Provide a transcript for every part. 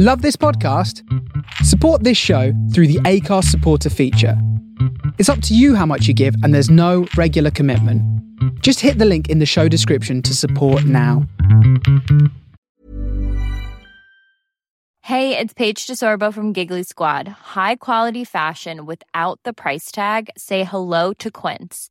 Love this podcast? Support this show through the Acast supporter feature. It's up to you how much you give, and there's no regular commitment. Just hit the link in the show description to support now. Hey, it's Paige DeSorbo from Giggly Squad. High quality fashion without the price tag? Say hello to Quince.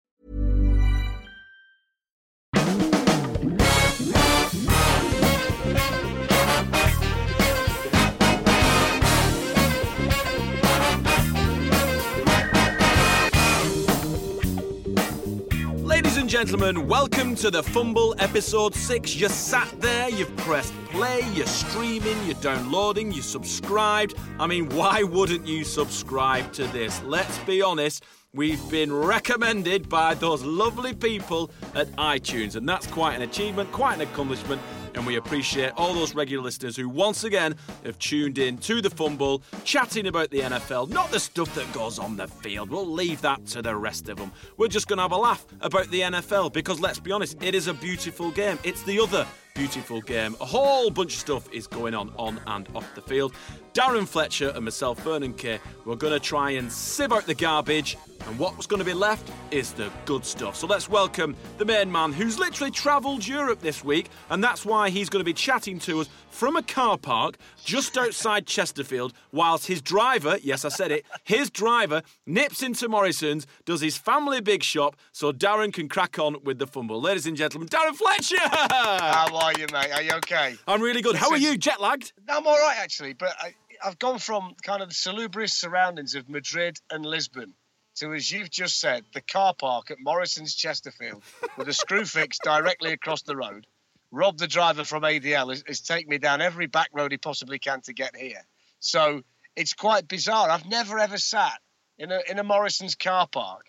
Gentlemen, welcome to the Fumble episode 6. You sat there, you've pressed play, you're streaming, you're downloading, you subscribed. I mean, why wouldn't you subscribe to this? Let's be honest. We've been recommended by those lovely people at iTunes, and that's quite an achievement, quite an accomplishment. And we appreciate all those regular listeners who once again have tuned in to the fumble, chatting about the NFL, not the stuff that goes on the field. We'll leave that to the rest of them. We're just going to have a laugh about the NFL because let's be honest, it is a beautiful game. It's the other beautiful game. A whole bunch of stuff is going on on and off the field. Darren Fletcher and myself, Vernon Kay, we're going to try and sieve out the garbage, and what's going to be left is the good stuff. So let's welcome the main man who's literally travelled Europe this week, and that's why he's going to be chatting to us from a car park just outside Chesterfield, whilst his driver, yes, I said it, his driver nips into Morrison's, does his family big shop, so Darren can crack on with the fumble. Ladies and gentlemen, Darren Fletcher! How are you, mate? Are you okay? I'm really good. How are you? Jet lagged? I'm all right, actually, but I, I've gone from kind of the salubrious surroundings of Madrid and Lisbon to, as you've just said, the car park at Morrison's Chesterfield with a Screwfix directly across the road. Rob, the driver from ADL, has, has taken me down every back road he possibly can to get here. So it's quite bizarre. I've never ever sat in a in a Morrison's car park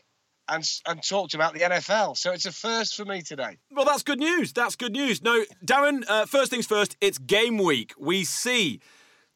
and and talked about the NFL. So it's a first for me today. Well, that's good news. That's good news. No, Darren, uh, first things first, it's game week. We see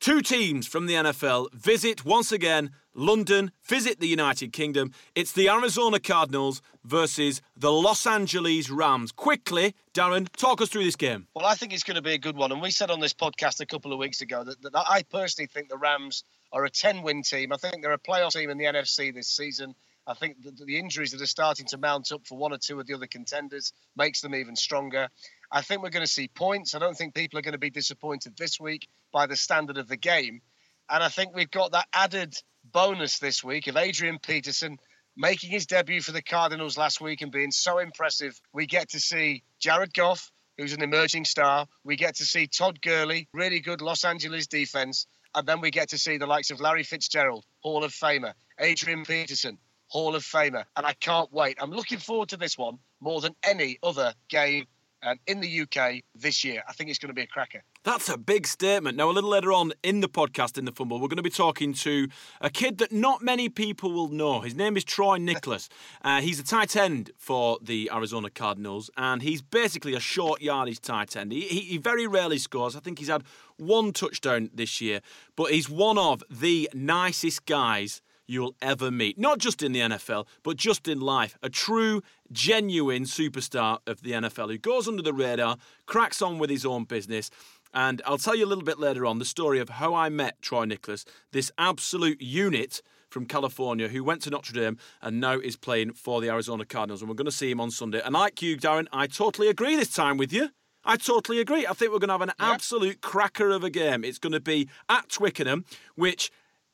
two teams from the NFL visit once again London, visit the United Kingdom. It's the Arizona Cardinals versus the Los Angeles Rams. Quickly, Darren, talk us through this game. Well, I think it's going to be a good one. And we said on this podcast a couple of weeks ago that, that I personally think the Rams are a 10 win team. I think they're a playoff team in the NFC this season. I think the, the injuries that are starting to mount up for one or two of the other contenders makes them even stronger. I think we're going to see points. I don't think people are going to be disappointed this week by the standard of the game. And I think we've got that added bonus this week of Adrian Peterson making his debut for the Cardinals last week and being so impressive. We get to see Jared Goff, who's an emerging star. We get to see Todd Gurley, really good Los Angeles defense. And then we get to see the likes of Larry Fitzgerald, Hall of Famer, Adrian Peterson, Hall of Famer. And I can't wait. I'm looking forward to this one more than any other game um, in the UK this year. I think it's going to be a cracker. That's a big statement. Now, a little later on in the podcast, in the Fumble, we're going to be talking to a kid that not many people will know. His name is Troy Niklas. Uh, he's a tight end for the Arizona Cardinals, and he's basically a short yardage tight end. He, he, he very rarely scores. I think he's had one touchdown this year, but he's one of the nicest guys you'll ever meet. Not just in the NFL, but just in life. A true, genuine superstar of the NFL who goes under the radar, cracks on with his own business. And I'll tell you a little bit later on the story of how I met Troy Niklas, this absolute unit from California who went to Notre Dame and now is playing for the Arizona Cardinals. And we're going to see him on Sunday. And like you, Darren, I totally agree this time with you. I totally agree. I think we're going to have an Yeah. absolute cracker of a game. It's going to be at Twickenham, which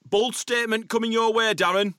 bold statement coming your way, Darren.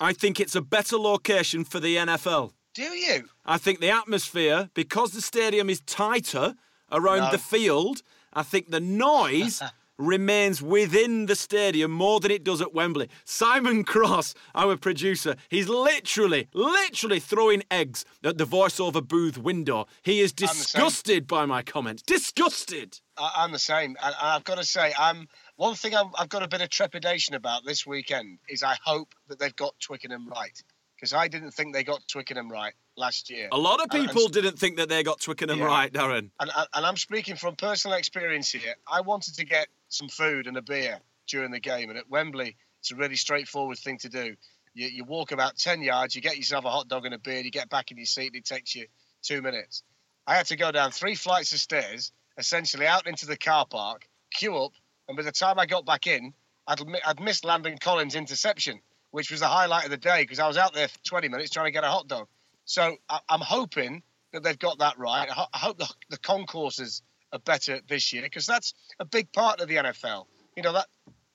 I think it's a better location for the NFL. Do you? I think the atmosphere, because the stadium is tighter around No. the field, I think the noise remains within the stadium more than it does at Wembley. Simon Cross, our producer, he's literally, literally throwing eggs at the voiceover booth window. He is disgusted by my comments. Disgusted. I, I'm the same, and I've got to say, I'm one thing I'm, I've got a bit of trepidation about this weekend is I hope that they've got Twickenham right because I didn't think they got Twickenham right last year. A lot of And- and people didn't think that they got Twickenham Yeah. right, Darren. and, and, and I'm speaking from personal experience here. I wanted to get some food and a beer during the game, and at Wembley, it's a really straightforward thing to do. You, you walk about 10 yards, you get yourself a hot dog and a beer, you get back in your seat, and it takes you two minutes. I had to go down three flights of stairs, essentially out into the car park, queue up, and by the time I got back in, I'd, I'd missed Landon Collins' interception, which was the highlight of the day because I was out there for 20 minutes trying to get a hot dog. So I, I'm hoping that they've got that right. I, I hope the, the concourses are better this year because that's a big part of the NFL. You know that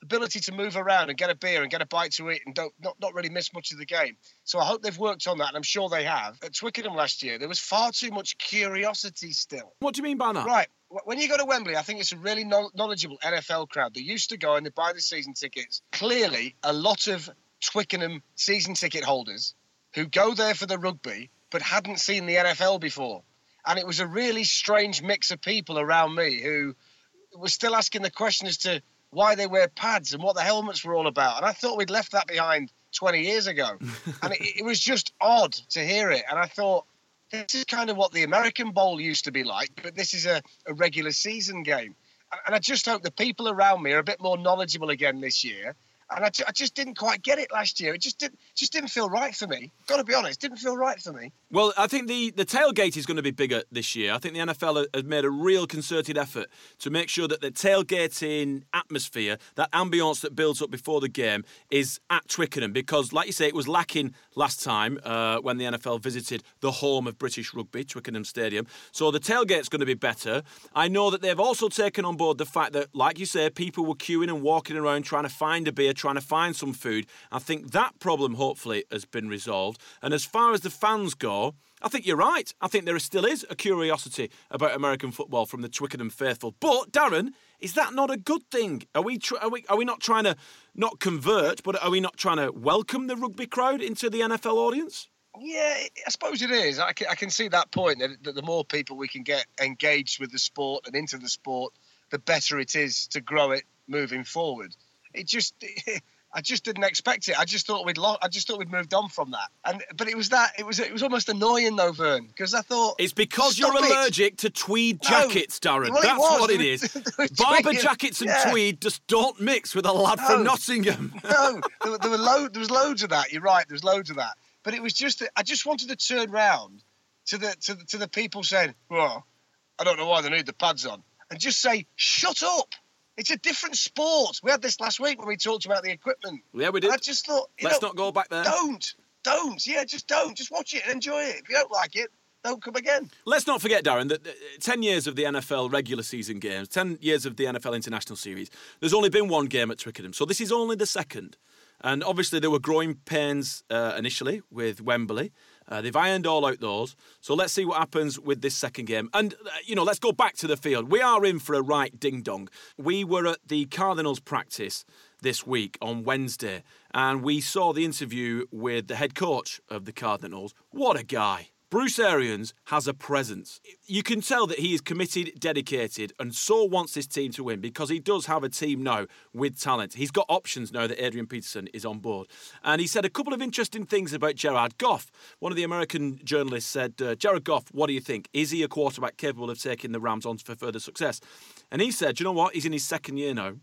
ability to move around and get a beer and get a bite to eat and don't not, not really miss much of the game. So I hope they've worked on that, and I'm sure they have. At Twickenham last year, there was far too much curiosity still. What do you mean by that? Right. When you go to Wembley, I think it's a really knowledgeable NFL crowd. They used to go and they buy the season tickets. Clearly, a lot of Twickenham season ticket holders who go there for the rugby but hadn't seen the NFL before. And it was a really strange mix of people around me who were still asking the question as to why they wear pads and what the helmets were all about. And I thought we'd left that behind 20 years ago. and it, it was just odd to hear it. And I thought, this is kind of what the American Bowl used to be like, but this is a, a regular season game. And- And I just hope the people around me are a bit more knowledgeable again this year. And I, I just didn't quite get it last year. It just didn't just didn't feel right for me. Got to be honest, didn't feel right for me. Well, I think the, the tailgate is going to be bigger this year. I think the NFL has made a real concerted effort to make sure that the tailgating atmosphere, that ambience that builds up before the game, is at Twickenham because, like you say, it was lacking last time uh, when the NFL visited the home of British rugby, Twickenham Stadium. So the tailgate's going to be better. I know that they've also taken on board the fact that, like you say, people were queuing and walking around trying to find a beer, trying to find some food. I think that problem hopefully has been resolved. And as far as the fans go, I think you're right. I think there still is a curiosity about American football from the Twickenham faithful. But Darren, is that not a good thing? Are we tr- are we are we not trying to not convert, but are we not trying to welcome the rugby crowd into the NFL audience? Yeah, I suppose it is. I can, I can see that point that, that the more people we can get engaged with the sport and into the sport, the better it is to grow it moving forward. It just, I just didn't expect it. I just thought we'd, lo- I just thought we'd moved on from that. And but it was that. It was, it was almost annoying though, Vern, because I thought It's because you're it. allergic to tweed No. jackets, Darren. Well, That's was. what it is. was- there was Barbour jackets and Yeah. tweed just don't mix with a lad from Nottingham. no, there, were- there were load, there was loads of that. You're right. There was loads of that. But it was just, I just wanted to turn round to the to the, to the people saying, "Well, I don't know why they need the pads on," and just say, "Shut up." It's a different sport. We had this last week when we talked about the equipment. yeah, we And did. I just thought, you Let's know, not go back there. Don't, don't. Yeah, just don't. Just watch it and enjoy it. If you don't like it, don't come again. Let's not forget, Darren, that uh, 10 years of the NFL regular season games, 10 years of the NFL International Series, there's only been one game at Twickenham. So this is only the second. And obviously, there were growing pains uh, initially with Wembley. Uh, they've ironed all out those. So let's see what happens with this second game. And, uh, you know, let's go back to the field. We are in for a right ding dong. We were at the Cardinals practice this week on Wednesday, and we saw the interview with the head coach of the Cardinals. What a guy! Bruce Arians has a presence. You can tell that he is committed, dedicated, and so wants this team to win because he does have a team now with talent. He's got options now that Adrian Peterson is on board. And he said a couple of interesting things about Jared Goff. One of the American journalists said, uh, Jared Goff, what do you think? Is he a quarterback capable of taking the Rams on for further success? And he said, you know what? He's in his second year now.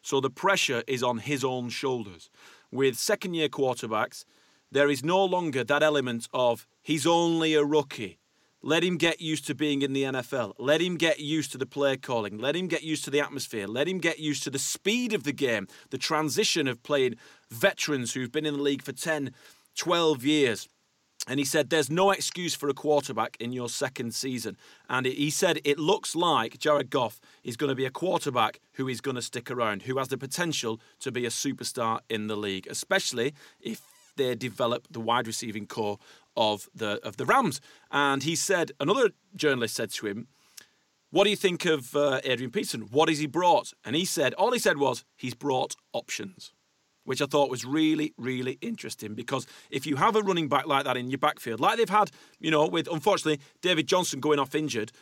So the pressure is on his own shoulders. With second year quarterbacks, there is no longer that element of he's only a rookie. Let him get used to being in the NFL. Let him get used to the play calling. Let him get used to the atmosphere. Let him get used to the speed of the game, the transition of playing veterans who've been in the league for 10, 12 years And he said, There's no excuse for a quarterback in your second season. And he said, It looks like Jared Goff is going to be a quarterback who is going to stick around, who has the potential to be a superstar in the league, especially if they develop the wide receiving core of the, of the Rams. And he said, Another journalist said to him, what do you think of uh, Adrian Peterson? What has he brought? And he said, all he said was, he's brought options which I thought was really, really interesting because if you have a running back like that in your backfield, like they've had, you know, with unfortunately David Johnson going off injured,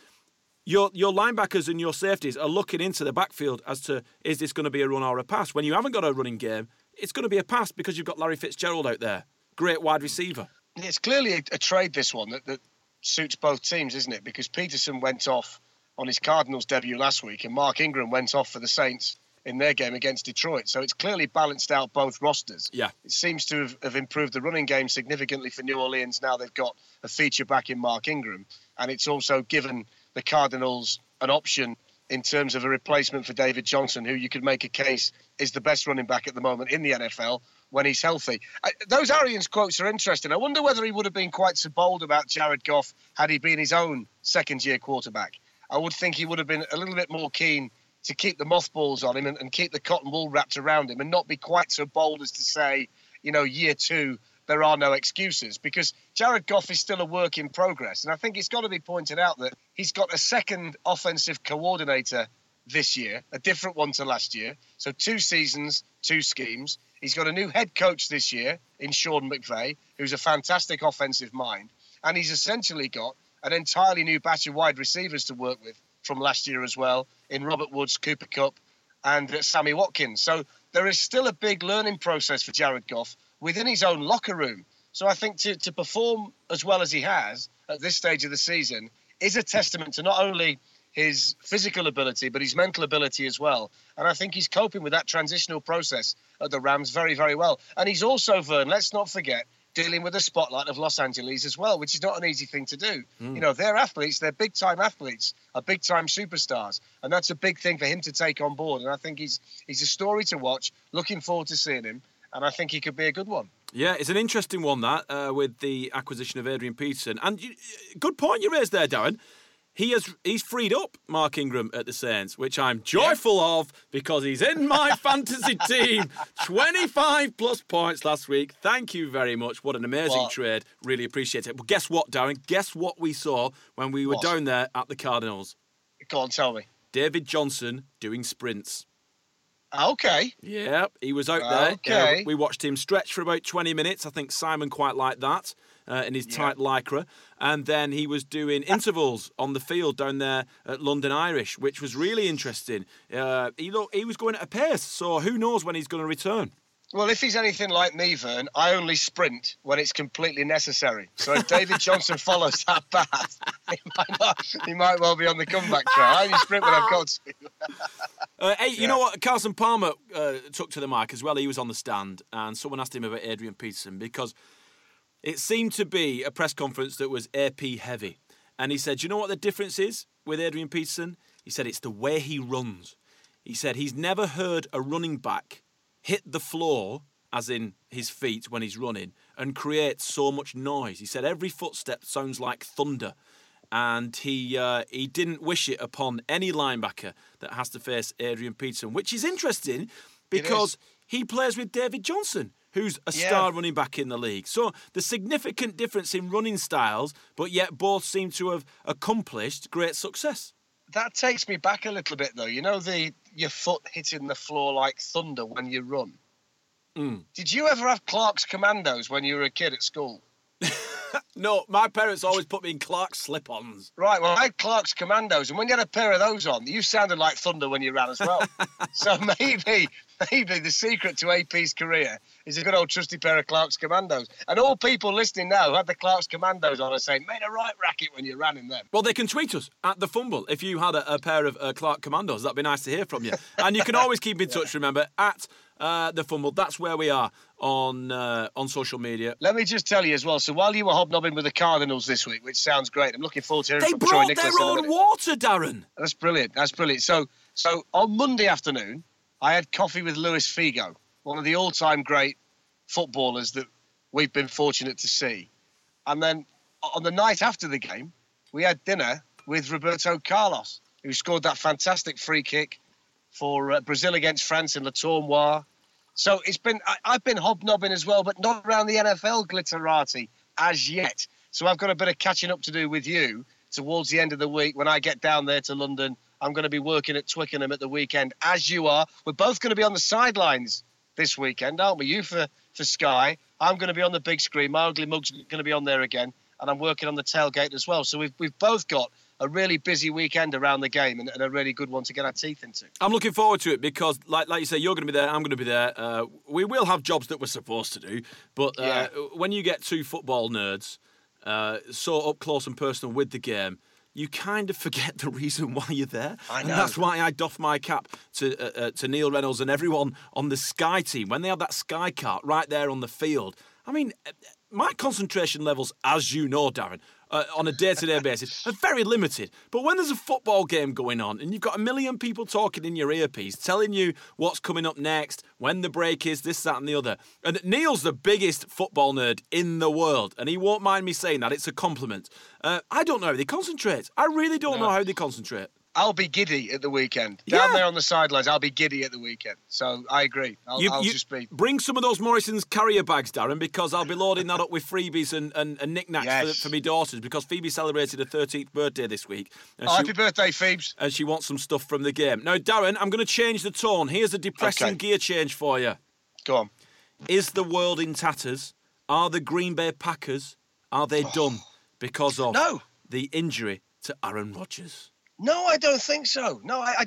your your linebackers and your safeties are looking into the backfield as to is this going to be a run or a pass? When you haven't got a running game, it's going to be a pass because you've got Larry Fitzgerald out there, great wide receiver. It's clearly a, a trade this one that, that suits both teams, isn't it? Because Peterson went off on his Cardinals debut last week, and Mark Ingram went off for the Saints in their game against Detroit. So it's clearly balanced out both rosters. Yeah. It seems to have, have, improved the running game significantly for New Orleans. Now they've got a feature back in Mark Ingram. And it's also given the Cardinals an option in terms of a replacement for David Johnson, who you could make a case is the best running back at the moment in the NFL when he's healthy. Those Arians quotes are interesting. I wonder whether he would have been quite so bold about Jared Goff had he been his own second year quarterback. I would think he would have been a little bit more keen to keep the mothballs on him and, and keep the cotton wool wrapped around him and not be quite so bold as to say, you know, year two, there are no excuses because Jared Goff is still a work in progress. And I think it's got to be pointed out that he's got a second offensive coordinator this year, a different one to last year. So two seasons, two schemes. He's got a new head coach this year in Sean McVay, who's a fantastic offensive mind. And he's essentially got an entirely new batch of wide receivers to work with from last year as well in Robert Woods, Cooper Kupp, and Sammy Watkins. So there is still a big learning process for Jared Goff within his own locker room. So I think to, to perform as well as he has at this stage of the season is a testament to not only his physical ability, but his mental ability as well. And I think he's coping with that transitional process at the Rams very, very well. And he's also, Vern, let's not forget, dealing with the spotlight of Los Angeles as well, which is not an easy thing to do. Mm. You know, they're athletes, they're big time athletes, are big time superstars, and that's a big thing for him to take on board. And I think he's he's a story to watch. Looking forward to seeing him, and I think he could be a good one. Yeah, it's an interesting one that uh, with the acquisition of Adrian Peterson, and you, good point you raised there, Darren he has he's freed up Mark Ingram at the Saints, which I'm joyful yeah. of because he's in my fantasy team. 25 plus points last week. Thank you very much. What an amazing what? trade. Really appreciate it. But guess what, Darren? Guess what we saw when we were what? down there at the Cardinals? Go on, tell me. David Johnson doing sprints. Okay. Yeah, he was out there. Okay. Uh, we watched him stretch for about 20 minutes. I think Simon quite liked that uh, in his yeah. tight lycra. And then he was doing intervals on the field down there at London Irish, which was really interesting. Uh, he, look, he was going at a pace, so who knows when he's going to return. Well, if he's anything like me, Vern, I only sprint when it's completely necessary. So if David Johnson follows that path, he might, not, he might well be on the comeback trail. I only sprint when I've got to. uh, hey, you yeah. know what? Carson Palmer uh, took to the mic as well. He was on the stand, and someone asked him about Adrian Peterson because it seemed to be a press conference that was AP heavy. And he said, you know what the difference is with Adrian Peterson? He said, it's the way he runs. He said he's never heard a running back hit the floor, as in his feet when he's running, and create so much noise. He said every footstep sounds like thunder. And he uh, he didn't wish it upon any linebacker that has to face Adrian Peterson, which is interesting because he plays with David Johnson, who's a yeah. star running back in the league. So the significant difference in running styles, but yet both seem to have accomplished great success. That takes me back a little bit though. You know the your foot hitting the floor like thunder when you run. Mm. Did you ever have Clark's Commandos when you were a kid at school? no, my parents always put me in Clark's slip-ons. Right, well, I had Clark's Commandos, and when you had a pair of those on, you sounded like thunder when you ran as well. so maybe, maybe the secret to AP's career is a good old trusty pair of Clark's Commandos. And all people listening now who had the Clark's Commandos on are saying, made a right racket when you ran in them. Well, they can tweet us at the Fumble if you had a, a pair of uh, Clark Commandos. That'd be nice to hear from you. and you can always keep in touch, remember, at uh, the Fumble. That's where we are on uh, on social media. Let me just tell you as well. So while you were hobnobbing with the Cardinals this week, which sounds great, I'm looking forward to hearing they from Troy Niklas. They brought their own water, Darren. That's brilliant. That's brilliant. So so on Monday afternoon, I had coffee with Luis Figo, one of the all-time great footballers that we've been fortunate to see. And then on the night after the game, we had dinner with Roberto Carlos, who scored that fantastic free kick for uh, Brazil against France in the Tournoi. So it's been I, have been hobnobbing as well, but not around the NFL glitterati as yet. So I've got a bit of catching up to do with you towards the end of the week when I get down there to London. I'm going to be working at Twickenham at the weekend, as you are. We're both going to be on the sidelines this weekend, aren't we? You for, for Sky. I'm going to be on the big screen. My ugly mug's going to be on there again, and I'm working on the tailgate as well. So we've, we've both got a really busy weekend around the game and, and, a really good one to get our teeth into. I'm looking forward to it because, like, like you say, you're going to be there. I'm going to be there. Uh, we will have jobs that we're supposed to do, but uh, yeah. when you get two football nerds uh, so up close and personal with the game, you kind of forget the reason why you're there. I know. And that's why I doff my cap to uh, uh, to Neil Reynolds and everyone on the Sky team when they have that Sky cart right there on the field. I mean, my concentration levels, as you know, Darren, uh, on a day to day basis are very limited. But when there's a football game going on and you've got a million people talking in your earpiece, telling you what's coming up next, when the break is, this, that, and the other, and Neil's the biggest football nerd in the world, and he won't mind me saying that, it's a compliment. Uh, I don't know how they concentrate. I really don't no. know how they concentrate. I'll be giddy at the weekend. Down yeah. there on the sidelines, I'll be giddy at the weekend. So I agree. I'll, you, I'll you just be. Bring some of those Morrison's carrier bags, Darren, because I'll be loading that up with freebies and, and, and knickknacks yes. for, for my daughters because Phoebe celebrated her 13th birthday this week. Oh, she, happy birthday, Phoebes. And she wants some stuff from the game. Now, Darren, I'm going to change the tone. Here's a depressing okay. gear change for you. Go on. Is the world in tatters? Are the Green Bay Packers, are they oh. done because of no. the injury to Aaron Rodgers? No, I don't think so. No, I, I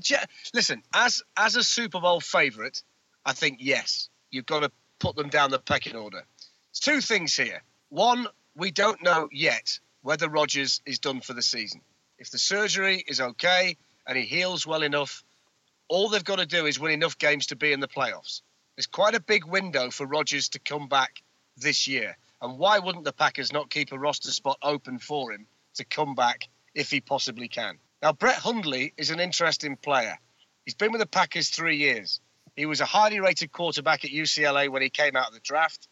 listen. As as a Super Bowl favourite, I think yes, you've got to put them down the pecking order. It's two things here. One, we don't know yet whether Rodgers is done for the season. If the surgery is okay and he heals well enough, all they've got to do is win enough games to be in the playoffs. There's quite a big window for Rodgers to come back this year. And why wouldn't the Packers not keep a roster spot open for him to come back if he possibly can? Now, Brett Hundley is an interesting player. He's been with the Packers three years. He was a highly rated quarterback at UCLA when he came out of the draft.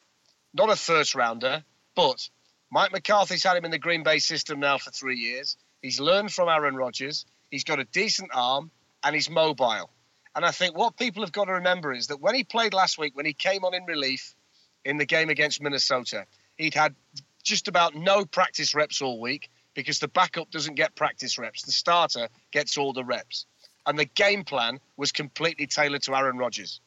Not a first rounder, but Mike McCarthy's had him in the Green Bay system now for three years. He's learned from Aaron Rodgers. He's got a decent arm and he's mobile. And I think what people have got to remember is that when he played last week, when he came on in relief in the game against Minnesota, he'd had just about no practice reps all week because the backup doesn't get practice reps. The starter gets all the reps. And the game plan was completely tailored to Aaron Rodgers.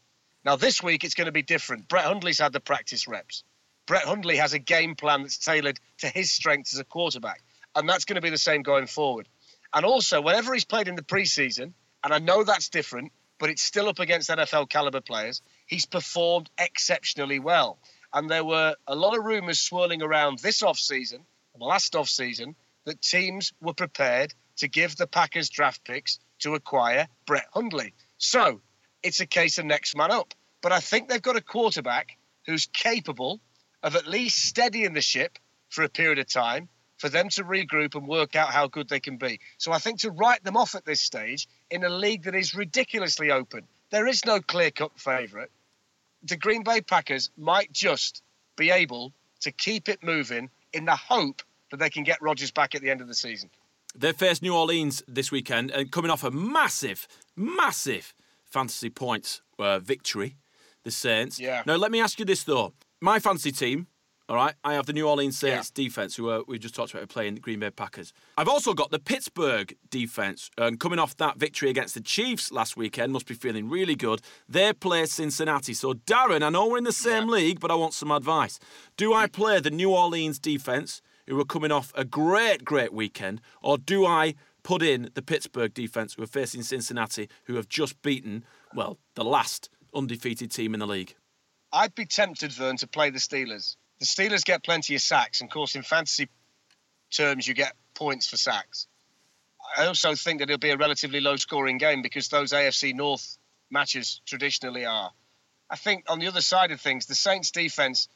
Now, this week, it's going to be different. Brett Hundley's had the practice reps. Brett Hundley has a game plan that's tailored to his strengths as a quarterback. And that's going to be the same going forward. And also, whenever he's played in the preseason, and I know that's different, but it's still up against NFL caliber players, he's performed exceptionally well. And there were a lot of rumours swirling around this offseason, last offseason, that teams were prepared to give the Packers draft picks to acquire Brett Hundley. So it's a case of next man up. But I think they've got a quarterback who's capable of at least steadying the ship for a period of time for them to regroup and work out how good they can be. So I think to write them off at this stage in a league that is ridiculously open, there is no clear cut favourite. The Green Bay Packers might just be able to keep it moving in the hope that they can get Rodgers back at the end of the season. They face New Orleans this weekend and coming off a massive, massive fantasy points uh, victory, the Saints. Yeah. Now, let me ask you this, though. My fantasy team, all right, I have the New Orleans Saints yeah. defense, who uh, we just talked about playing the Green Bay Packers. I've also got the Pittsburgh defense, and coming off that victory against the Chiefs last weekend, must be feeling really good. They play Cincinnati. So, Darren, I know we're in the same yeah. league, but I want some advice. Do I play the New Orleans defense? Who are coming off a great, great weekend, or do I put in the Pittsburgh defence who are facing Cincinnati, who have just beaten, well, the last undefeated team in the league? I'd be tempted, Vern, to play the Steelers. The Steelers get plenty of sacks, and of course, in fantasy terms, you get points for sacks. I also think that it'll be a relatively low scoring game because those AFC North matches traditionally are. I think on the other side of things, the Saints defense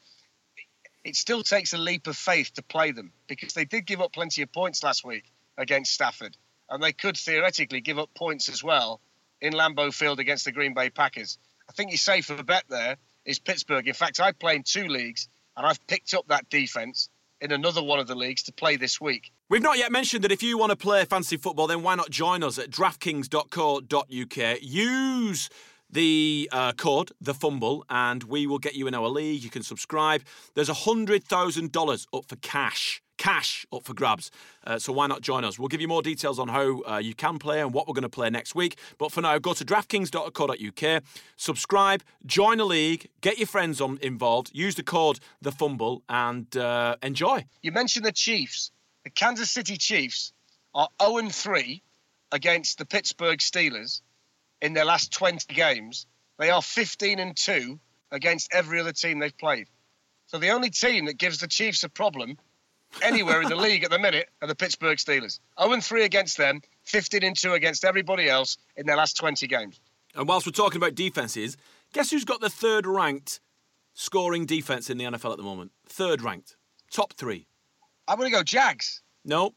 it still takes a leap of faith to play them because they did give up plenty of points last week against Stafford, and they could theoretically give up points as well in Lambeau Field against the Green Bay Packers. I think your safer bet there is Pittsburgh. In fact, I play in two leagues, and I've picked up that defense in another one of the leagues to play this week. We've not yet mentioned that if you want to play fantasy football, then why not join us at draftkings.co.uk? Use the uh, code, the fumble, and we will get you in our league. You can subscribe. There's $100,000 up for cash. Cash up for grabs. Uh, so why not join us? We'll give you more details on how uh, you can play and what we're going to play next week. But for now, go to draftkings.co.uk, subscribe, join a league, get your friends on, involved, use the code the fumble, and uh, enjoy. You mentioned the Chiefs. The Kansas City Chiefs are 0 3 against the Pittsburgh Steelers in their last 20 games. They are 15 and 2 against every other team they've played. So the only team that gives the Chiefs a problem anywhere in the league at the minute are the Pittsburgh Steelers. 0 3 against them, 15 and 2 against everybody else in their last 20 games. And whilst we're talking about defences, guess who's got the third ranked scoring defence in the NFL at the moment? Third ranked. Top three. I'm going to go Jags. No.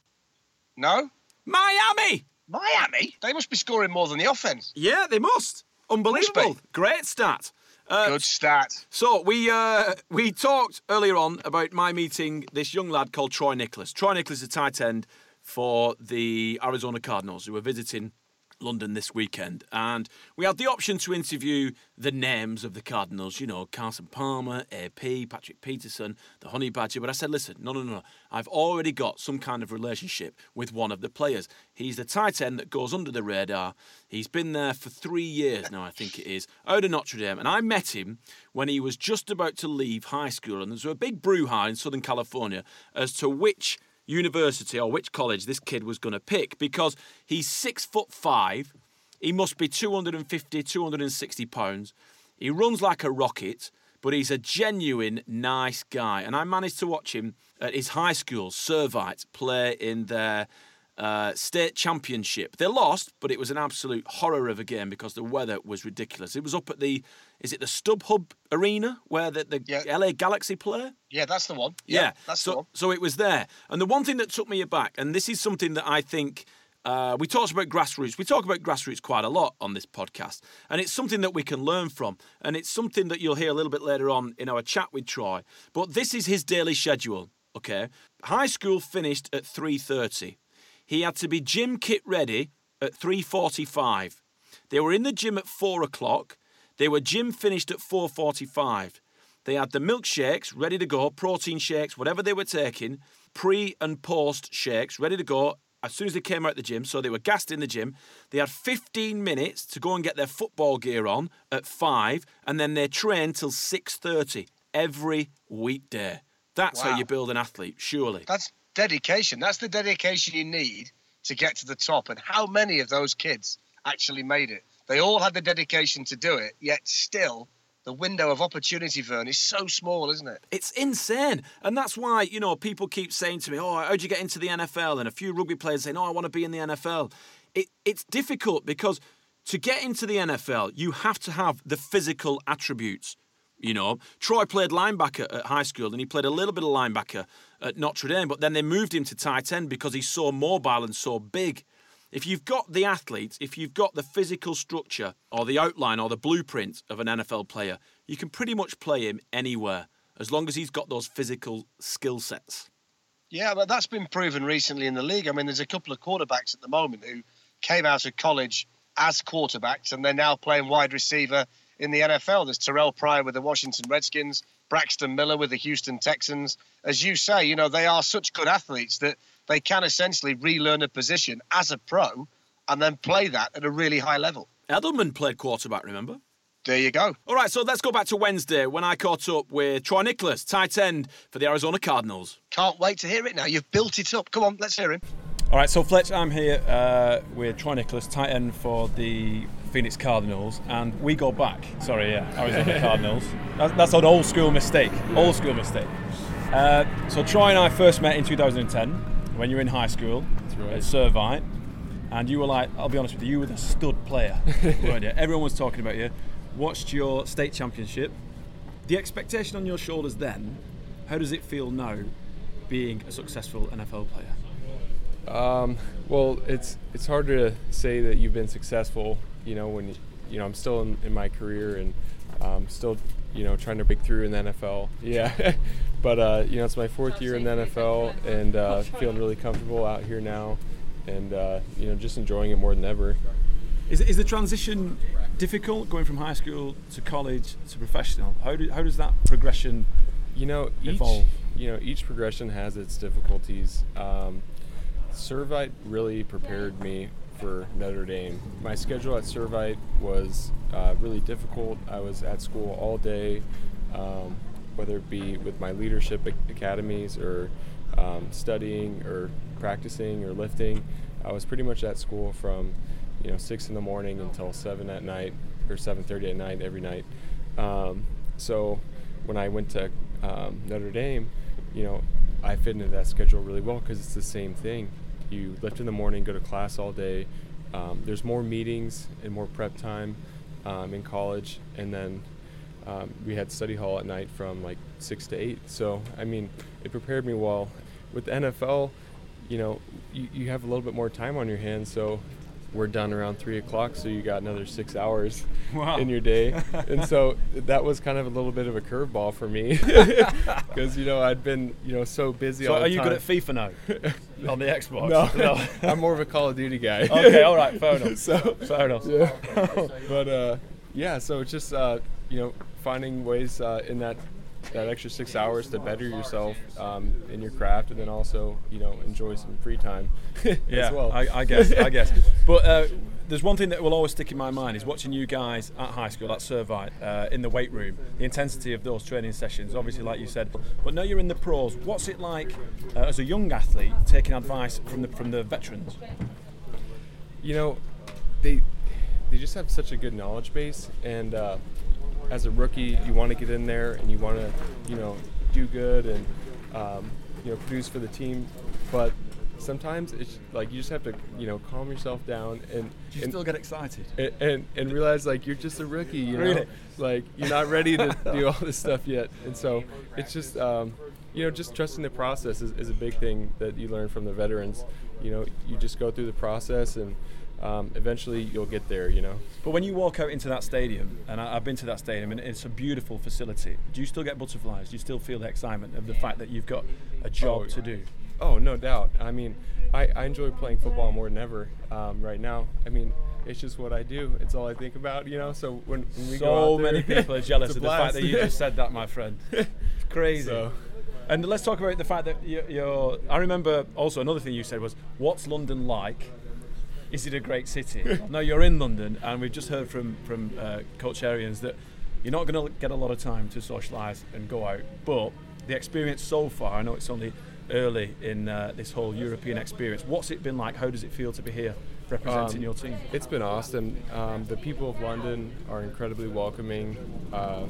No? Miami! Miami? They must be scoring more than the offense. Yeah, they must. Unbelievable. Must Great stat. Uh, Good stat. So we uh, we talked earlier on about my meeting this young lad called Troy Niklas. Troy Niklas is a tight end for the Arizona Cardinals who were visiting London this weekend, and we had the option to interview the names of the Cardinals. You know, Carson Palmer, AP, Patrick Peterson, the Honey Badger. But I said, listen, no, no, no. I've already got some kind of relationship with one of the players. He's the tight end that goes under the radar. He's been there for three years now, I think it is, out of Notre Dame. And I met him when he was just about to leave high school, and there's a big brouhaha in Southern California as to which university or which college this kid was going to pick because he's six foot five. He must be 250, 260 pounds. He runs like a rocket, but he's a genuine nice guy. And I managed to watch him at his high school, Servite, play in their uh, state championship. They lost, but it was an absolute horror of a game because the weather was ridiculous. It was up at the, is it the StubHub Arena where the, the Yeah. LA Galaxy play? Yeah, that's the one. Yeah, that's so, the one. So it was there. And the one thing that took me aback, and this is something that I think uh, we talked about grassroots. We talk about grassroots quite a lot on this podcast, and it's something that we can learn from, and it's something that you'll hear a little bit later on in our chat with Troy. But this is his daily schedule. Okay, high school finished at three thirty. He had to be gym kit ready at three forty-five. They were in the gym at four o'clock. They were gym finished at four forty-five. They had the milkshakes ready to go, protein shakes, whatever they were taking, pre and post shakes ready to go as soon as they came out the gym. So they were gassed in the gym. They had 15 minutes to go and get their football gear on at 5 and then they trained till 6:30 every weekday. That's how you build an athlete, surely. That's dedication. That's the dedication you need to get to the top. And how many of those kids actually made it? They all had the dedication to do it, yet still the window of opportunity, Vern, is so small, isn't it? It's insane. And that's why, you know, people keep saying to me, oh, how'd you get into the NFL? And a few rugby players saying, oh, I want to be in the NFL. It, it's difficult because to get into the NFL, you have to have the physical attributes. You know, Troy played linebacker at high school and he played a little bit of linebacker at Notre Dame, but then they moved him to tight end because he's so mobile and so big. If you've got the athletes, if you've got the physical structure or the outline or the blueprint of an NFL player, you can pretty much play him anywhere as long as he's got those physical skill sets. Yeah, but that's been proven recently in the league. I mean, there's a couple of quarterbacks at the moment who came out of college as quarterbacks and they're now playing wide receiver in the NFL. There's Terrelle Pryor with the Washington Redskins, Braxton Miller with the Houston Texans. As you say, you know, they are such good athletes that they can essentially relearn a position as a pro and then play that at a really high level. Edelman played quarterback, remember? There you go. All right, so let's go back to Wednesday when I caught up with Troy Niklas, tight end for the Arizona Cardinals. Can't wait to hear it now. You've built it up. Come on, let's hear him. All right, so Fletch, I'm here uh, with Troy Niklas, tight end for the Phoenix Cardinals, and we go back. Sorry, yeah, Arizona Cardinals. That's, that's an old school mistake. Old school mistake. Uh, so Troy and I first met in 2010 when you were in high school at Servite, and you were like, I'll be honest with you, you were the stud player, weren't you? Everyone was talking about you. Watched your state championship. The expectation on your shoulders then. How does it feel now, being a successful NFL player? Um, well, it's it's hard to say that you've been successful. You know, when you know I'm still in, in my career, and um, still, you know, trying to break through in the NFL. Yeah, but uh, you know, it's my fourth year in the NFL, and uh, feeling really comfortable out here now, and uh, you know, just enjoying it more than ever. Is, is the transition difficult going from high school to college to professional? How, do, how does that progression you know each, evolve? You know, each progression has its difficulties. Um, Servite really prepared me for Notre Dame. My schedule at Servite was uh, really difficult. I was at school all day, um, whether it be with my leadership academies or um, studying or practicing or lifting. I was pretty much at school from you know six in the morning until seven at night or seven thirty at night every night. Um, so when I went to um, Notre Dame, you know, I fit into that schedule really well because it's the same thing. You lift in the morning, go to class all day. Um, there's more meetings and more prep time um, in college, and then um, we had study hall at night from like six to eight. So I mean, it prepared me well. With the NFL, you know, you, you have a little bit more time on your hands, so we're done around three o'clock, so you got another six hours wow. in your day. and so that was kind of a little bit of a curveball for me because you know I'd been you know so busy. So all are you good at FIFA now on the Xbox? No, no. I'm more of a Call of Duty guy. okay, all right, fair enough. so fair enough. Yeah. but uh, yeah, so it's just uh, you know finding ways uh, in that that extra six hours to better yourself um, in your craft, and then also you know enjoy some free time yeah, as well. I, I guess, I guess. But uh, there's one thing that will always stick in my mind is watching you guys at high school at Servite uh, in the weight room. The intensity of those training sessions, obviously, like you said. But now you're in the pros. What's it like uh, as a young athlete taking advice from the from the veterans? You know, they they just have such a good knowledge base and uh, as a rookie, you want to get in there and you want to, you know, do good and um, you know produce for the team. But sometimes it's like you just have to, you know, calm yourself down and you and, still get excited and, and, and realize like you're just a rookie. You know, really? like you're not ready to do all this stuff yet. And so it's just. Um, you know, just trusting the process is, is a big thing that you learn from the veterans. You know, you just go through the process and um, eventually you'll get there, you know. But when you walk out into that stadium, and I, have been to that stadium, and it's a beautiful facility, do you still get butterflies? Do you still feel the excitement of the fact that you've got a job oh, to do? Oh, no doubt. I mean, I, I enjoy playing football more than ever um, right now. I mean, it's just what I do. It's all I think about, you know. So when, when we so go out so many people are jealous of the fact that you just said that, my friend. It's crazy. So. And let's talk about the fact that you're. I remember also another thing you said was, "What's London like?" Is it a great city? no, you're in London, and we've just heard from from uh, Coach Arians that you're not going to get a lot of time to socialise and go out. But the experience so far, I know it's only early in uh, this whole European experience. What's it been like? How does it feel to be here representing um, your team? It's been awesome. Um, the people of London are incredibly welcoming. Uh,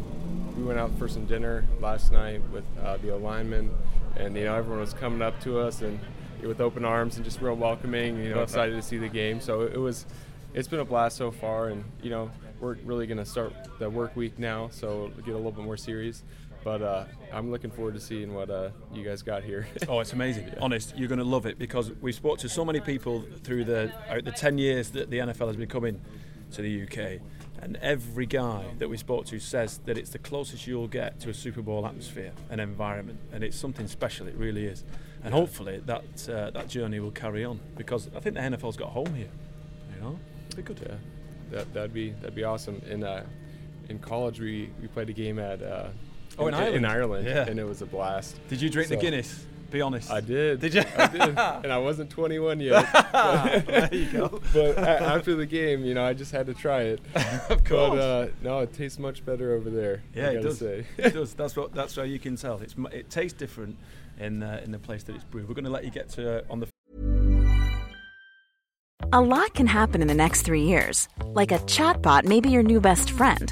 we went out for some dinner last night with uh, the alignment, and you know everyone was coming up to us and with open arms and just real welcoming. You know, excited to see the game. So it was, it's been a blast so far, and you know, we're really going to start the work week now, so we'll get a little bit more serious. But uh, I'm looking forward to seeing what uh, you guys got here. oh, it's amazing. Yeah. Honest, you're going to love it because we've spoke to so many people through the uh, the 10 years that the NFL has been coming to the UK, and every guy that we spoke to says that it's the closest you'll get to a Super Bowl atmosphere and environment, and it's something special. It really is and hopefully that uh, that journey will carry on because I think the NFL's got home here. You know, it'd be good. Yeah, that that'd be that'd be awesome. In uh, in college, we we played a game at uh, oh in, in Ireland, in Ireland, yeah. and it was a blast. Did you drink so the Guinness? Be honest. I did. Did you? I did. and I wasn't 21 yet. there you go. But after the game, you know, I just had to try it. of course. But uh, no, it tastes much better over there. Yeah, it does. Say. it does. That's what. That's how you can tell. It's it tastes different in uh, in the place that it's brewed. We're going to let you get to uh, on the. A lot can happen in the next three years, like a chatbot may be your new best friend.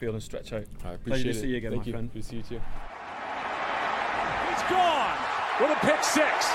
Feel and stretch out. I Pleasure appreciate to it. see you again, Thank my you. friend. Good to see you too. He's gone with a pick six.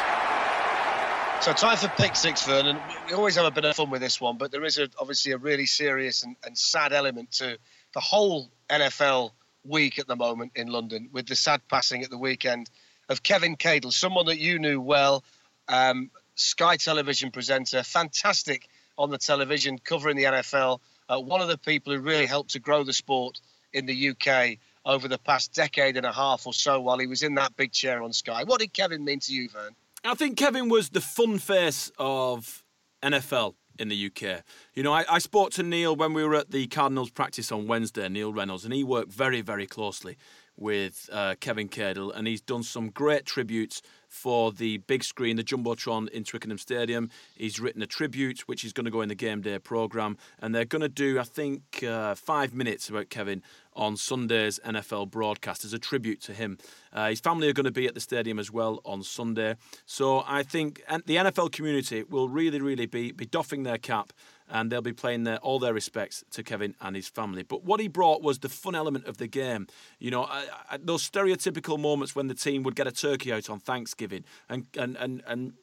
So time for pick six, Vernon. We always have a bit of fun with this one, but there is a, obviously a really serious and, and sad element to the whole NFL week at the moment in London, with the sad passing at the weekend of Kevin Cadle, someone that you knew well, um, Sky Television presenter, fantastic on the television covering the NFL. Uh, one of the people who really helped to grow the sport in the UK over the past decade and a half or so while he was in that big chair on Sky. What did Kevin mean to you, Vern? I think Kevin was the fun face of NFL in the UK. You know, I, I spoke to Neil when we were at the Cardinals practice on Wednesday, Neil Reynolds, and he worked very, very closely with uh, Kevin Cadle, and he's done some great tributes for the big screen, the Jumbotron in Twickenham Stadium. He's written a tribute, which is going to go in the game day programme, and they're going to do, I think, uh, five minutes about Kevin on Sunday's NFL broadcast as a tribute to him. Uh, his family are going to be at the stadium as well on Sunday. So I think the NFL community will really, really be, be doffing their cap and they'll be playing their, all their respects to Kevin and his family. But what he brought was the fun element of the game. You know, uh, uh, those stereotypical moments when the team would get a turkey out on Thanksgiving and, and, and, and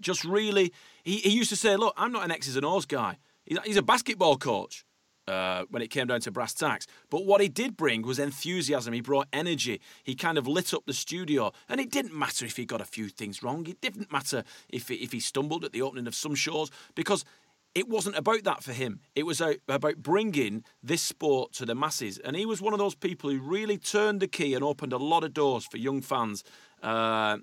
just really, he, he used to say, Look, I'm not an X's and O's guy. He's, he's a basketball coach. Uh, when it came down to brass tacks. But what he did bring was enthusiasm. He brought energy. He kind of lit up the studio. And it didn't matter if he got a few things wrong. It didn't matter if he, if he stumbled at the opening of some shows because it wasn't about that for him. It was about bringing this sport to the masses. And he was one of those people who really turned the key and opened a lot of doors for young fans. Uh,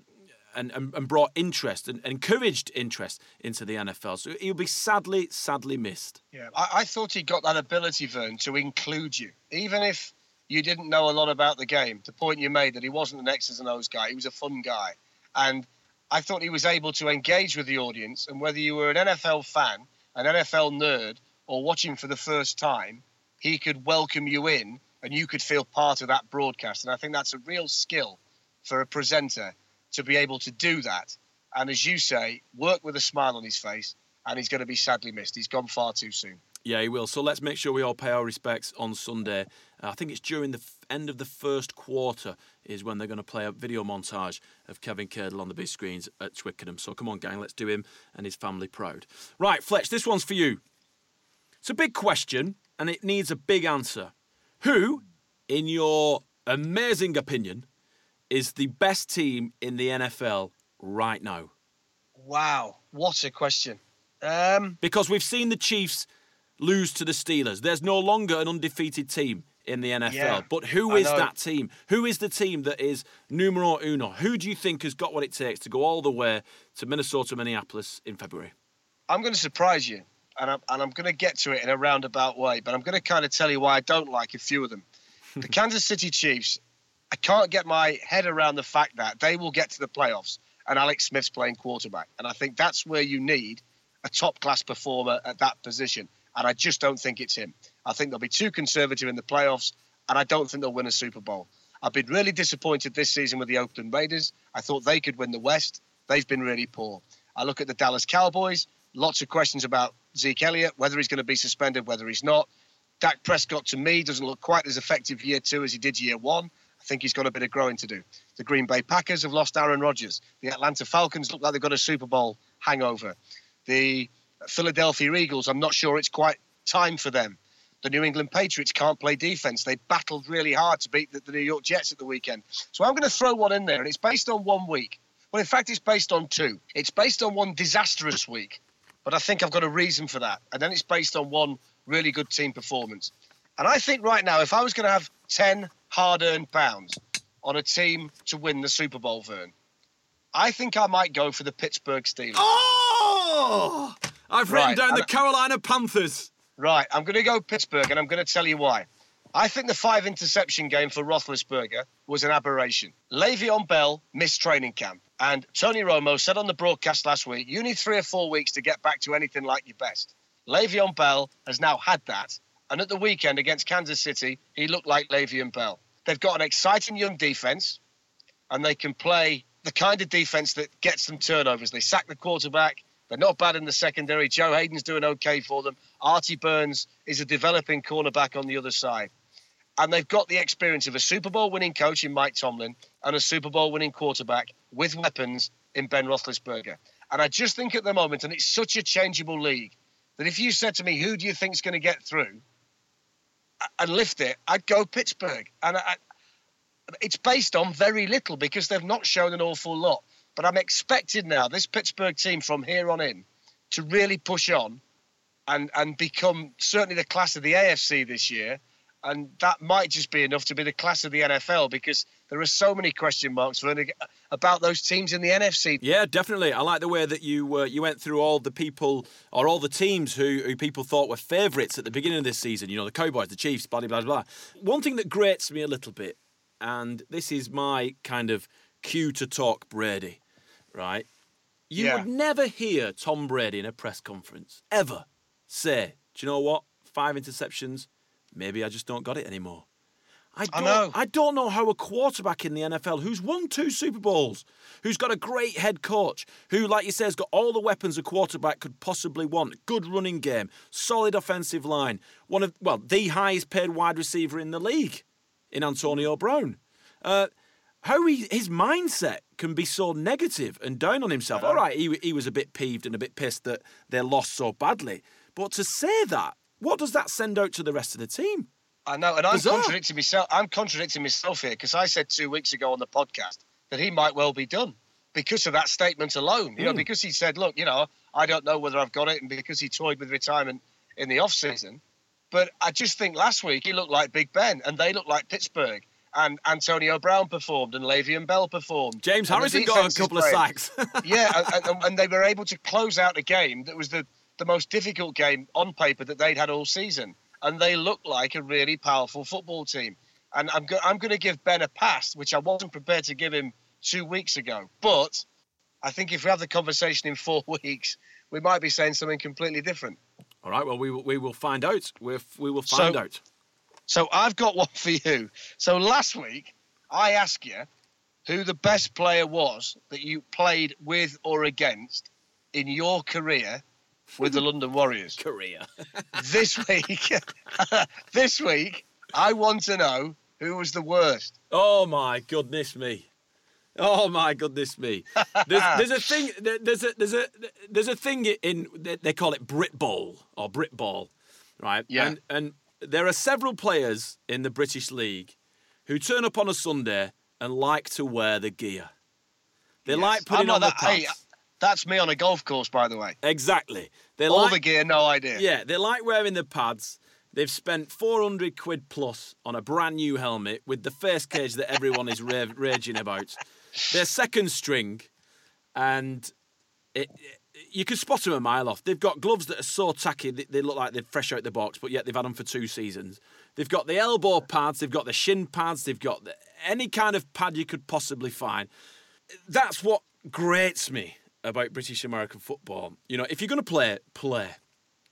and, and, and brought interest and encouraged interest into the NFL. So he'll be sadly, sadly missed. Yeah, I, I thought he got that ability, Vern, to include you, even if you didn't know a lot about the game. The point you made that he wasn't an X's and O's guy; he was a fun guy, and I thought he was able to engage with the audience. And whether you were an NFL fan, an NFL nerd, or watching for the first time, he could welcome you in, and you could feel part of that broadcast. And I think that's a real skill for a presenter to be able to do that. And as you say, work with a smile on his face, and he's going to be sadly missed. He's gone far too soon. Yeah, he will. So let's make sure we all pay our respects on Sunday. Uh, I think it's during the f- end of the first quarter is when they're going to play a video montage of Kevin Cadle on the big screens at Twickenham. So come on, gang, let's do him and his family proud. Right, Fletch, this one's for you. It's a big question and it needs a big answer. Who, in your amazing opinion, is the best team in the NFL right now? Wow, what a question. Um, Because we've seen the Chiefs lose to the Steelers. There's no longer an undefeated team in the NFL. Yeah, but who is that team? Who is the team that is numero uno? Who do you think has got what it takes to go all the way to Minnesota, Minneapolis in February? I'm going to surprise you, and I'm, and I'm going to get to it in a roundabout way, but I'm going to kind of tell you why I don't like a few of them. The Kansas City Chiefs, I can't get my head around the fact that they will get to the playoffs and Alex Smith's playing quarterback. And I think that's where you need a top class performer at that position. And I just don't think it's him. I think they'll be too conservative in the playoffs, and I don't think they'll win a Super Bowl. I've been really disappointed this season with the Oakland Raiders. I thought they could win the West. They've been really poor. I look at the Dallas Cowboys. Lots of questions about Zeke Elliott, whether he's going to be suspended, whether he's not. Dak Prescott, to me, doesn't look quite as effective year two as he did year one. I think he's got a bit of growing to do. The Green Bay Packers have lost Aaron Rodgers. The Atlanta Falcons look like they've got a Super Bowl hangover. The Philadelphia Eagles, I'm not sure it's quite time for them. The New England Patriots can't play defense. They battled really hard to beat the, the New York Jets at the weekend. So I'm going to throw one in there, and it's based on one week. Well, in fact, it's based on two. It's based on one disastrous week, but I think I've got a reason for that. And then it's based on one really good team performance. And I think right now, if I was going to have 10 hard earned pounds on a team to win the Super Bowl, Vern, I think I might go for the Pittsburgh Steelers. Oh! I've written Right, down the Carolina Panthers. Right, I'm going to go Pittsburgh, and I'm going to tell you why. I think the five interception game for Roethlisberger was an aberration. Le'Veon Bell missed training camp, and Tony Romo said on the broadcast last week, "You need three or four weeks to get back to anything like your best." Le'Veon Bell has now had that, and at the weekend against Kansas City, he looked like Le'Veon Bell. They've got an exciting young defense, and they can play the kind of defense that gets them turnovers. They sack the quarterback. They're not bad in the secondary. Joe Haden's doing okay for them. Artie Burns is a developing cornerback on the other side and they've got the experience of a Super Bowl winning coach in Mike Tomlin and a Super Bowl winning quarterback with weapons in Ben Roethlisberger. And I just think at the moment, and it's such a changeable league, that if you said to me, who do you think's going to get through and lift it, I'd go Pittsburgh. And I, it's based on very little because they've not shown an awful lot. But I'm expected now, this Pittsburgh team from here on in, to really push on and, and become certainly the class of the AFC this year and that might just be enough to be the class of the NFL because there are so many question marks about those teams in the NFC. Yeah, definitely. I like the way that you uh, you went through all the people or all the teams who, who people thought were favourites at the beginning of this season. You know, the Cowboys, the Chiefs, blah blah blah. One thing that grates me a little bit, and this is my kind of cue to talk Brady, right? You yeah. would never hear Tom Brady in a press conference ever say, "Do you know what? Five interceptions." Maybe I just don't got it anymore. I don't, I, know. I don't know how a quarterback in the NFL who's won two Super Bowls, who's got a great head coach, who, like you say, has got all the weapons a quarterback could possibly want good running game, solid offensive line, one of, well, the highest paid wide receiver in the league in Antonio Brown. Uh, how he, his mindset can be so negative and down on himself. All right, he, he was a bit peeved and a bit pissed that they lost so badly. But to say that what does that send out to the rest of the team? I know, and I'm contradicting myself. I'm contradicting myself here because I said two weeks ago on the podcast that he might well be done because of that statement alone. You mm. know, hmm. because he said, "Look, you know, I don't know whether I've got it," and because he toyed with retirement in the off season. But I just think last week he looked like Big Ben, and they looked like Pittsburgh. And Antonio Brown performed, and Le'Veon Bell performed. James Harrison got a couple of sacks. yeah, and, and, they were able to close out a game that was the the most difficult game on paper that they'd had all season. And they looked like a really powerful football team. And I'm, go- I'm going to give Ben a pass, which I wasn't prepared to give him two weeks ago. But I think if we have the conversation in four weeks, we might be saying something completely different. All right. Well, we will, we will find out. we we will find so, out. So I've got one for you. So last week, I asked you who the best player was that you played with or against in your career with the London Warriors. Career. this week, this week, I want to know who was the worst. Oh my goodness me. Oh my goodness me! There's, there's, a thing. There's a there's a there's a thing in they call it Brit Bowl or Brit Ball, right? Yeah. And and there are several players in the British League who turn up on a Sunday and like to wear the gear. They yes. like putting on that, the pads. Hey, that's me on a golf course, by the way. Exactly. They All like, the gear, no idea. Yeah, they like wearing the pads. They've spent 400 quid plus on a brand new helmet with the face cage that everyone is ra- raging about. They're second string, and it, it, you can spot them a mile off. They've got gloves that are so tacky they, they look like they're fresh out the box, but yet they've had them for two seasons. They've got the elbow pads, they've got the shin pads, they've got the, any kind of pad you could possibly find. That's what grates me about British American football. You know, if you're going to play, play.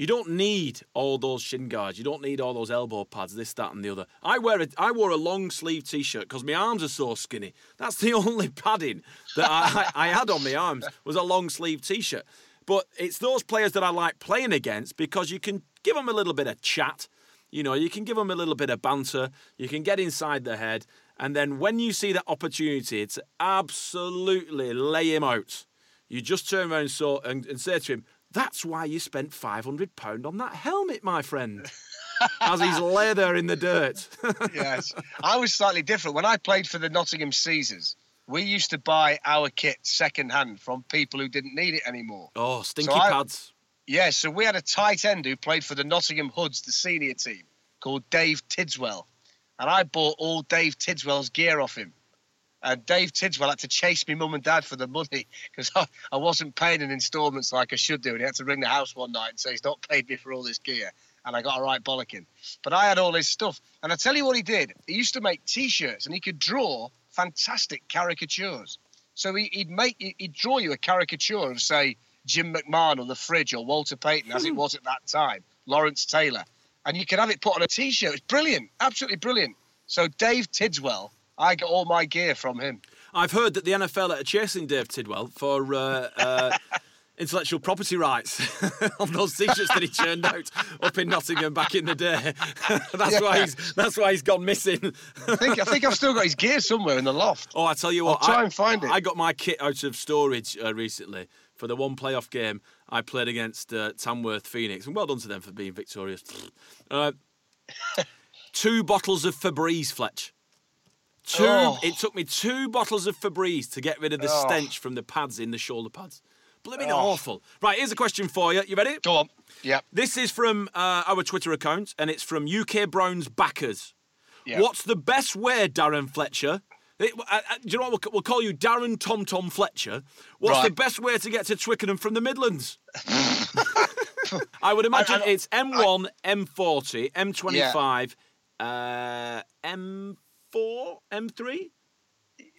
You don't need all those shin guards. You don't need all those elbow pads, this, that, and the other. I wear a, I wore a long sleeve t-shirt because my arms are so skinny. That's the only padding that I, I, I had on my arms was a long sleeve t-shirt. But it's those players that I like playing against because you can give them a little bit of chat. You know, you can give them a little bit of banter. You can get inside their head. And then when you see that opportunity, it's absolutely lay him out you just turn around so, and, and say to him, that's why you spent £500 on that helmet, my friend. As he's lay there in the dirt. yes. I was slightly different. When I played for the Nottingham Caesars, we used to buy our kit second hand from people who didn't need it anymore. Oh, stinky so pads. yeah, so we had a tight end who played for the Nottingham Hoods, the senior team, called Dave Tidswell. And I bought all Dave Tidswell's gear off him. And Dave Tidswell had to chase me mum and dad for the money because I, I, wasn't paying in instalments like I should do. And he had to ring the house one night and say he's not paid me for all this gear. and I got a right bollocking. But I had all his stuff. And I tell you what he did. He used to make T-shirts and he could draw fantastic caricatures. So he, would make he'd draw you a caricature of say Jim McMahon on the fridge or Walter Payton as it hmm. was at that time, Lawrence Taylor, and you can have it put on a T-shirt. It's brilliant, absolutely brilliant. So Dave Tidswell, I get all my gear from him. I've heard that the NFL are chasing Dave Tidwell for uh, uh, intellectual property rights on those t-shirts that he churned out up in Nottingham back in the day. that's yeah. why he's that's why he's gone missing. I think I think I've still got his gear somewhere in the loft. Oh, I tell you what, I'll try I, and find it. I got my kit out of storage uh, recently for the one playoff game I played against uh, Tamworth Phoenix, and well done to them for being victorious. Uh, two bottles of Febreze, Fletch. Two. Oh. It took me two bottles of Febreze to get rid of the oh. stench from the pads in the shoulder pads. Blooming oh. awful. Right, here's a question for you. You ready? Go on. Yep. This is from uh, our Twitter account, and it's from UK Browns backers. Yep. What's the best way, Darren Fletcher? It, uh, uh, do you know what? We'll, we'll, call you Darren Tom Tom Fletcher. What's right. the best way to get to Twickenham from the Midlands? I would imagine I, I, it's M1, I, M40, M25, yeah. uh, M4, M3?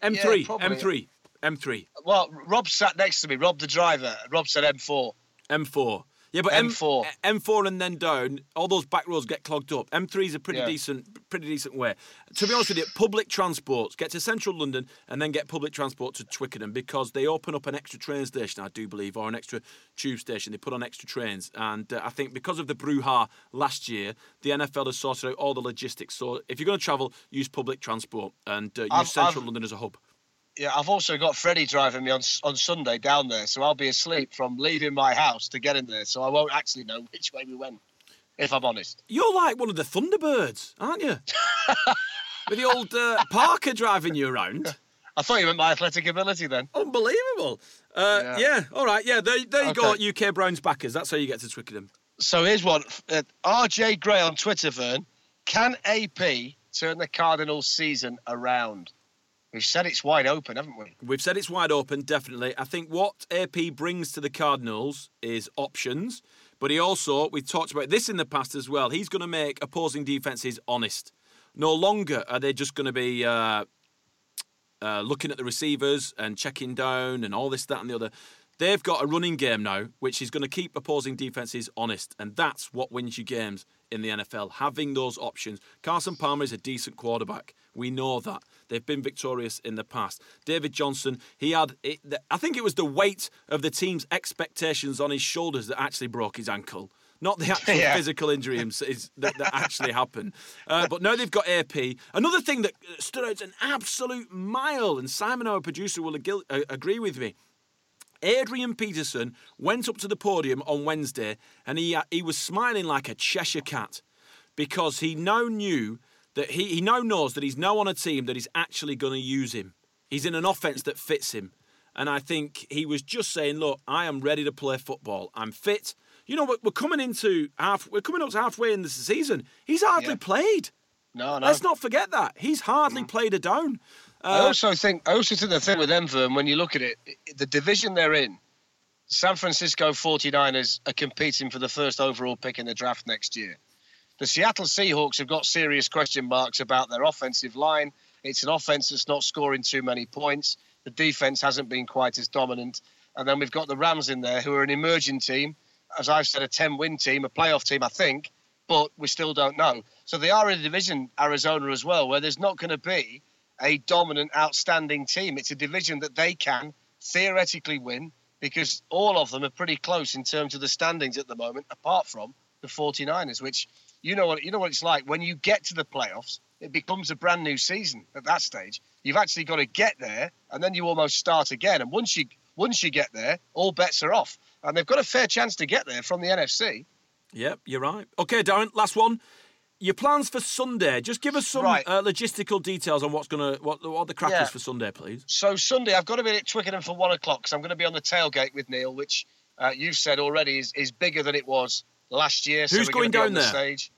M3, yeah, M3. M3. Well, Rob sat next to me. Rob, the driver. Rob said M4. M4. Yeah, but M4, M- M4 and then down, all those back roads get clogged up. M3 is a pretty yeah. decent, pretty decent way. To be honest with you, public transport get to central London and then get public transport to Twickenham because they open up an extra train station, I do believe, or an extra tube station. They put on extra trains, and uh, I think because of the brouhaha last year, the NFL has sorted out all the logistics. So if you're going to travel, use public transport and uh, use I've, central I've, London as a hub yeah, I've also got Freddie driving me on on Sunday down there, so I'll be asleep from leaving my house to getting there, so I won't actually know which way we went, if I'm honest. You're like one of the Thunderbirds, aren't you? With the old uh, Parker driving you around. I thought you meant my athletic ability then. Unbelievable. Uh, yeah. yeah. all right, yeah, there, there you okay. go, UK Browns backers. That's how you get to Twickenham. So here's one. Uh, RJ Gray on Twitter, Vern. Can AP turn the Cardinals season around? We've said it's wide open, haven't we? We've said it's wide open, definitely. I think what AP brings to the Cardinals is options, but he also, we've talked about this in the past as well, he's going to make opposing defences honest. No longer are they just going to be uh, uh, looking at the receivers and checking down and all this, that, and the other. They've got a running game now, which is going to keep opposing defences honest, and that's what wins you games in the NFL. Having those options. Carson Palmer is a decent quarterback. We know that. They've been victorious in the past. David Johnson, he had, I think it was the weight of the team's expectations on his shoulders that actually broke his ankle not the actual yeah. physical injury is, that, that, actually happened. Uh, but now they've got AP. Another thing that stood out an absolute mile, and Simon, our producer, will ag- uh, agree with me. Adrian Peterson went up to the podium on Wednesday and he, uh, he was smiling like a Cheshire cat because he now knew that he, he now knows that he's now on a team that is actually going to use him. He's in an offense that fits him. And I think he was just saying, look, I am ready to play football. I'm fit. You know, we're coming into half, we're coming up to halfway in the season. He's hardly yeah. played. No, no. Let's not forget that. He's hardly mm. played a down. Uh, I also think I also think the thing with Denver, when you look at it, the division they're in, San Francisco 49ers are competing for the first overall pick in the draft next year. The Seattle Seahawks have got serious question marks about their offensive line. It's an offense that's not scoring too many points. The defense hasn't been quite as dominant. And then we've got the Rams in there, who are an emerging team. As I've said, a 10 win team, a playoff team, I think, but we still don't know. So they are in a division, Arizona as well, where there's not going to be a dominant, outstanding team. It's a division that they can theoretically win because all of them are pretty close in terms of the standings at the moment, apart from the 49ers, which you know what you know what it's like when you get to the playoffs. It becomes a brand new season at that stage. You've actually got to get there, and then you almost start again. And once you once you get there, all bets are off. And they've got a fair chance to get there from the NFC. Yep, you're right. Okay, Darren, last one your plans for Sunday. Just give us some right. uh, logistical details on what's gonna what what the crack yeah. is for Sunday, please. So Sunday, I've got to be at Twickenham for one o'clock because I'm going to be on the tailgate with Neil, which uh, you've said already is, is bigger than it was last year. Who's so going down the there? Stage.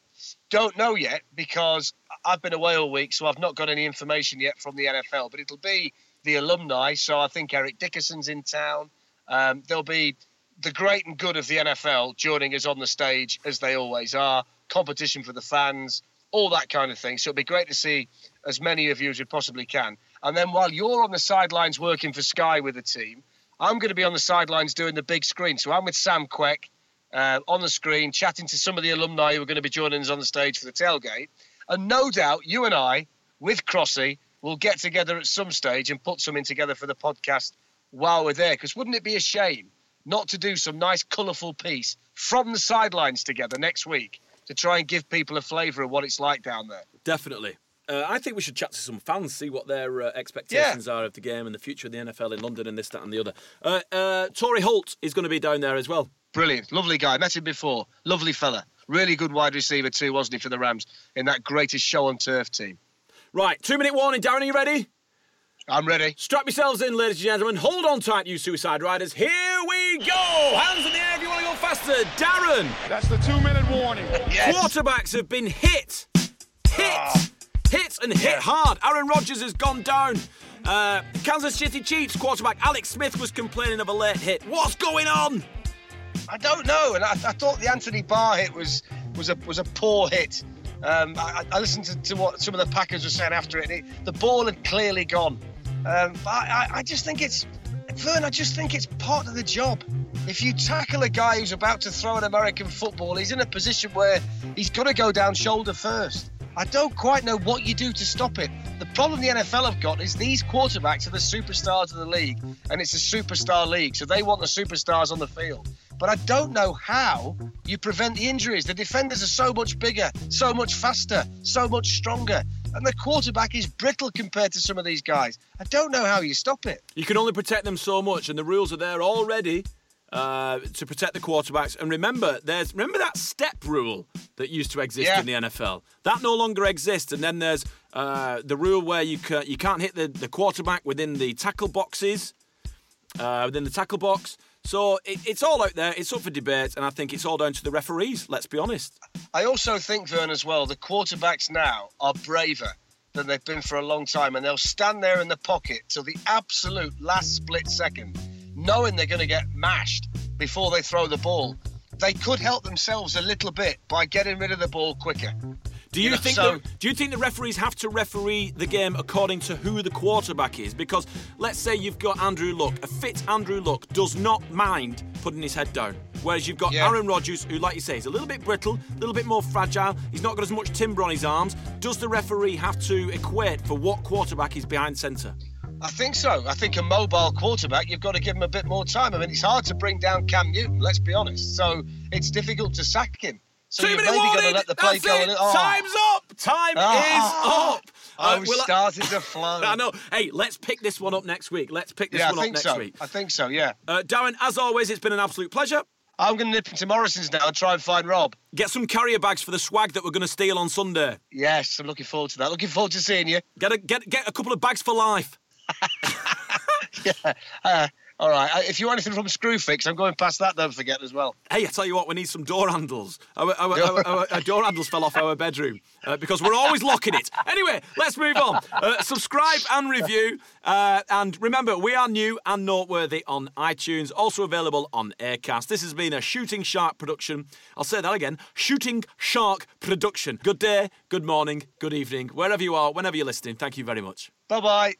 Don't know yet because I've been away all week, so I've not got any information yet from the NFL. But it'll be the alumni. So I think Eric Dickerson's in town. Um, there'll be the great and good of the NFL joining us on the stage as they always are, competition for the fans, all that kind of thing. So it'd be great to see as many of you as we possibly can. And then while you're on the sidelines working for Sky with the team, I'm going to be on the sidelines doing the big screen. So I'm with Sam Quek uh, on the screen, chatting to some of the alumni who are going to be joining us on the stage for the tailgate. And no doubt you and I, with Crossy, will get together at some stage and put something together for the podcast while we're there. Because wouldn't it be a shame not to do some nice, colourful piece from the sidelines together next week to try and give people a flavour of what it's like down there? Definitely. Uh, I think we should chat to some fans, see what their uh, expectations yeah. are of the game and the future of the NFL in London and this, that, and the other. Uh, uh Torry Holt is going to be down there as well. Brilliant, lovely guy. Met him before. Lovely fella. Really good wide receiver too, wasn't he, for the Rams in that greatest show on turf team. Right, two minute warning. Darren, are you ready? I'm ready. Strap yourselves in, ladies and gentlemen. Hold on tight, you suicide riders. Here we go. Hands in the air if you want to go faster. Darren. That's the two minute warning. yes. Quarterbacks have been hit. Hit. Oh. Hit and hit yeah. hard. Aaron Rodgers has gone down. Uh, Kansas City Chiefs quarterback Alex Smith was complaining of a late hit. What's going on? I don't know. And I, I thought the Anthony Barr hit was was a was a poor hit. Um, I, I, listened to, to, what some of the Packers were saying after it. it the ball had clearly gone. Um, I, I, just think it's, Vern, I just think it's part of the job. If you tackle a guy who's about to throw an American football, he's in a position where he's got to go down shoulder first. I don't quite know what you do to stop it. The problem the NFL have got is these quarterbacks are the superstars of the league, and it's a superstar league, so they want the superstars on the field. But I don't know how you prevent the injuries. The defenders are so much bigger, so much faster, so much stronger. And the quarterback is brittle compared to some of these guys. I don't know how you stop it. You can only protect them so much, and the rules are there already. Uh, to protect the quarterbacks. And remember, there's remember that step rule that used to exist yeah. in the NFL. That no longer exists. And then there's uh, the rule where you can, you can't hit the, the quarterback within the tackle boxes, uh, within the tackle box. So it, it's all out there. It's up for debate, and I think it's all down to the referees. Let's be honest. I also think, Vern, as well, the quarterbacks now are braver than they've been for a long time, and they'll stand there in the pocket till the absolute last split second, knowing they're going to get mashed before they throw the ball. They could help themselves a little bit by getting rid of the ball quicker. Do you, think so, the, do you think the referees have to referee the game according to who the quarterback is? Because let's say you've got Andrew Luck. A fit Andrew Luck does not mind putting his head down. Whereas you've got yeah. Aaron Rodgers, who, like you say, is a little bit brittle, a little bit more fragile. He's not got as much timber on his arms. Does the referee have to equate for what quarterback is behind centre? I think so. I think a mobile quarterback, you've got to give him a bit more time. I mean, it's hard to bring down Cam Newton, let's be honest. So it's difficult to sack him. So Two you're maybe going to let the play That's go. It. Oh. Time's up. Time oh. is up. I uh, was starting to flow. I know. Hey, let's pick this one up next week. Let's pick this yeah, one up next so. week. I think so. Yeah. Uh, Darren, as always, it's been an absolute pleasure. I'm going to nip into Morrisons now and try and find Rob. Get some carrier bags for the swag that we're going to steal on Sunday. Yes, I'm looking forward to that. Looking forward to seeing you. Get a get get a couple of bags for life. yeah. Uh, all right. If you want anything from Screwfix, I'm going past that. Don't forget as well. Hey, I tell you what, we need some door handles. Our, our, our, our door handles fell off our bedroom uh, because we're always locking it. Anyway, let's move on. Uh, subscribe and review, uh, and remember, we are new and noteworthy on iTunes. Also available on Acast. This has been a Shooting Shark production. I'll say that again: Shooting Shark production. Good day, good morning, good evening, wherever you are, whenever you're listening. Thank you very much. Bye bye.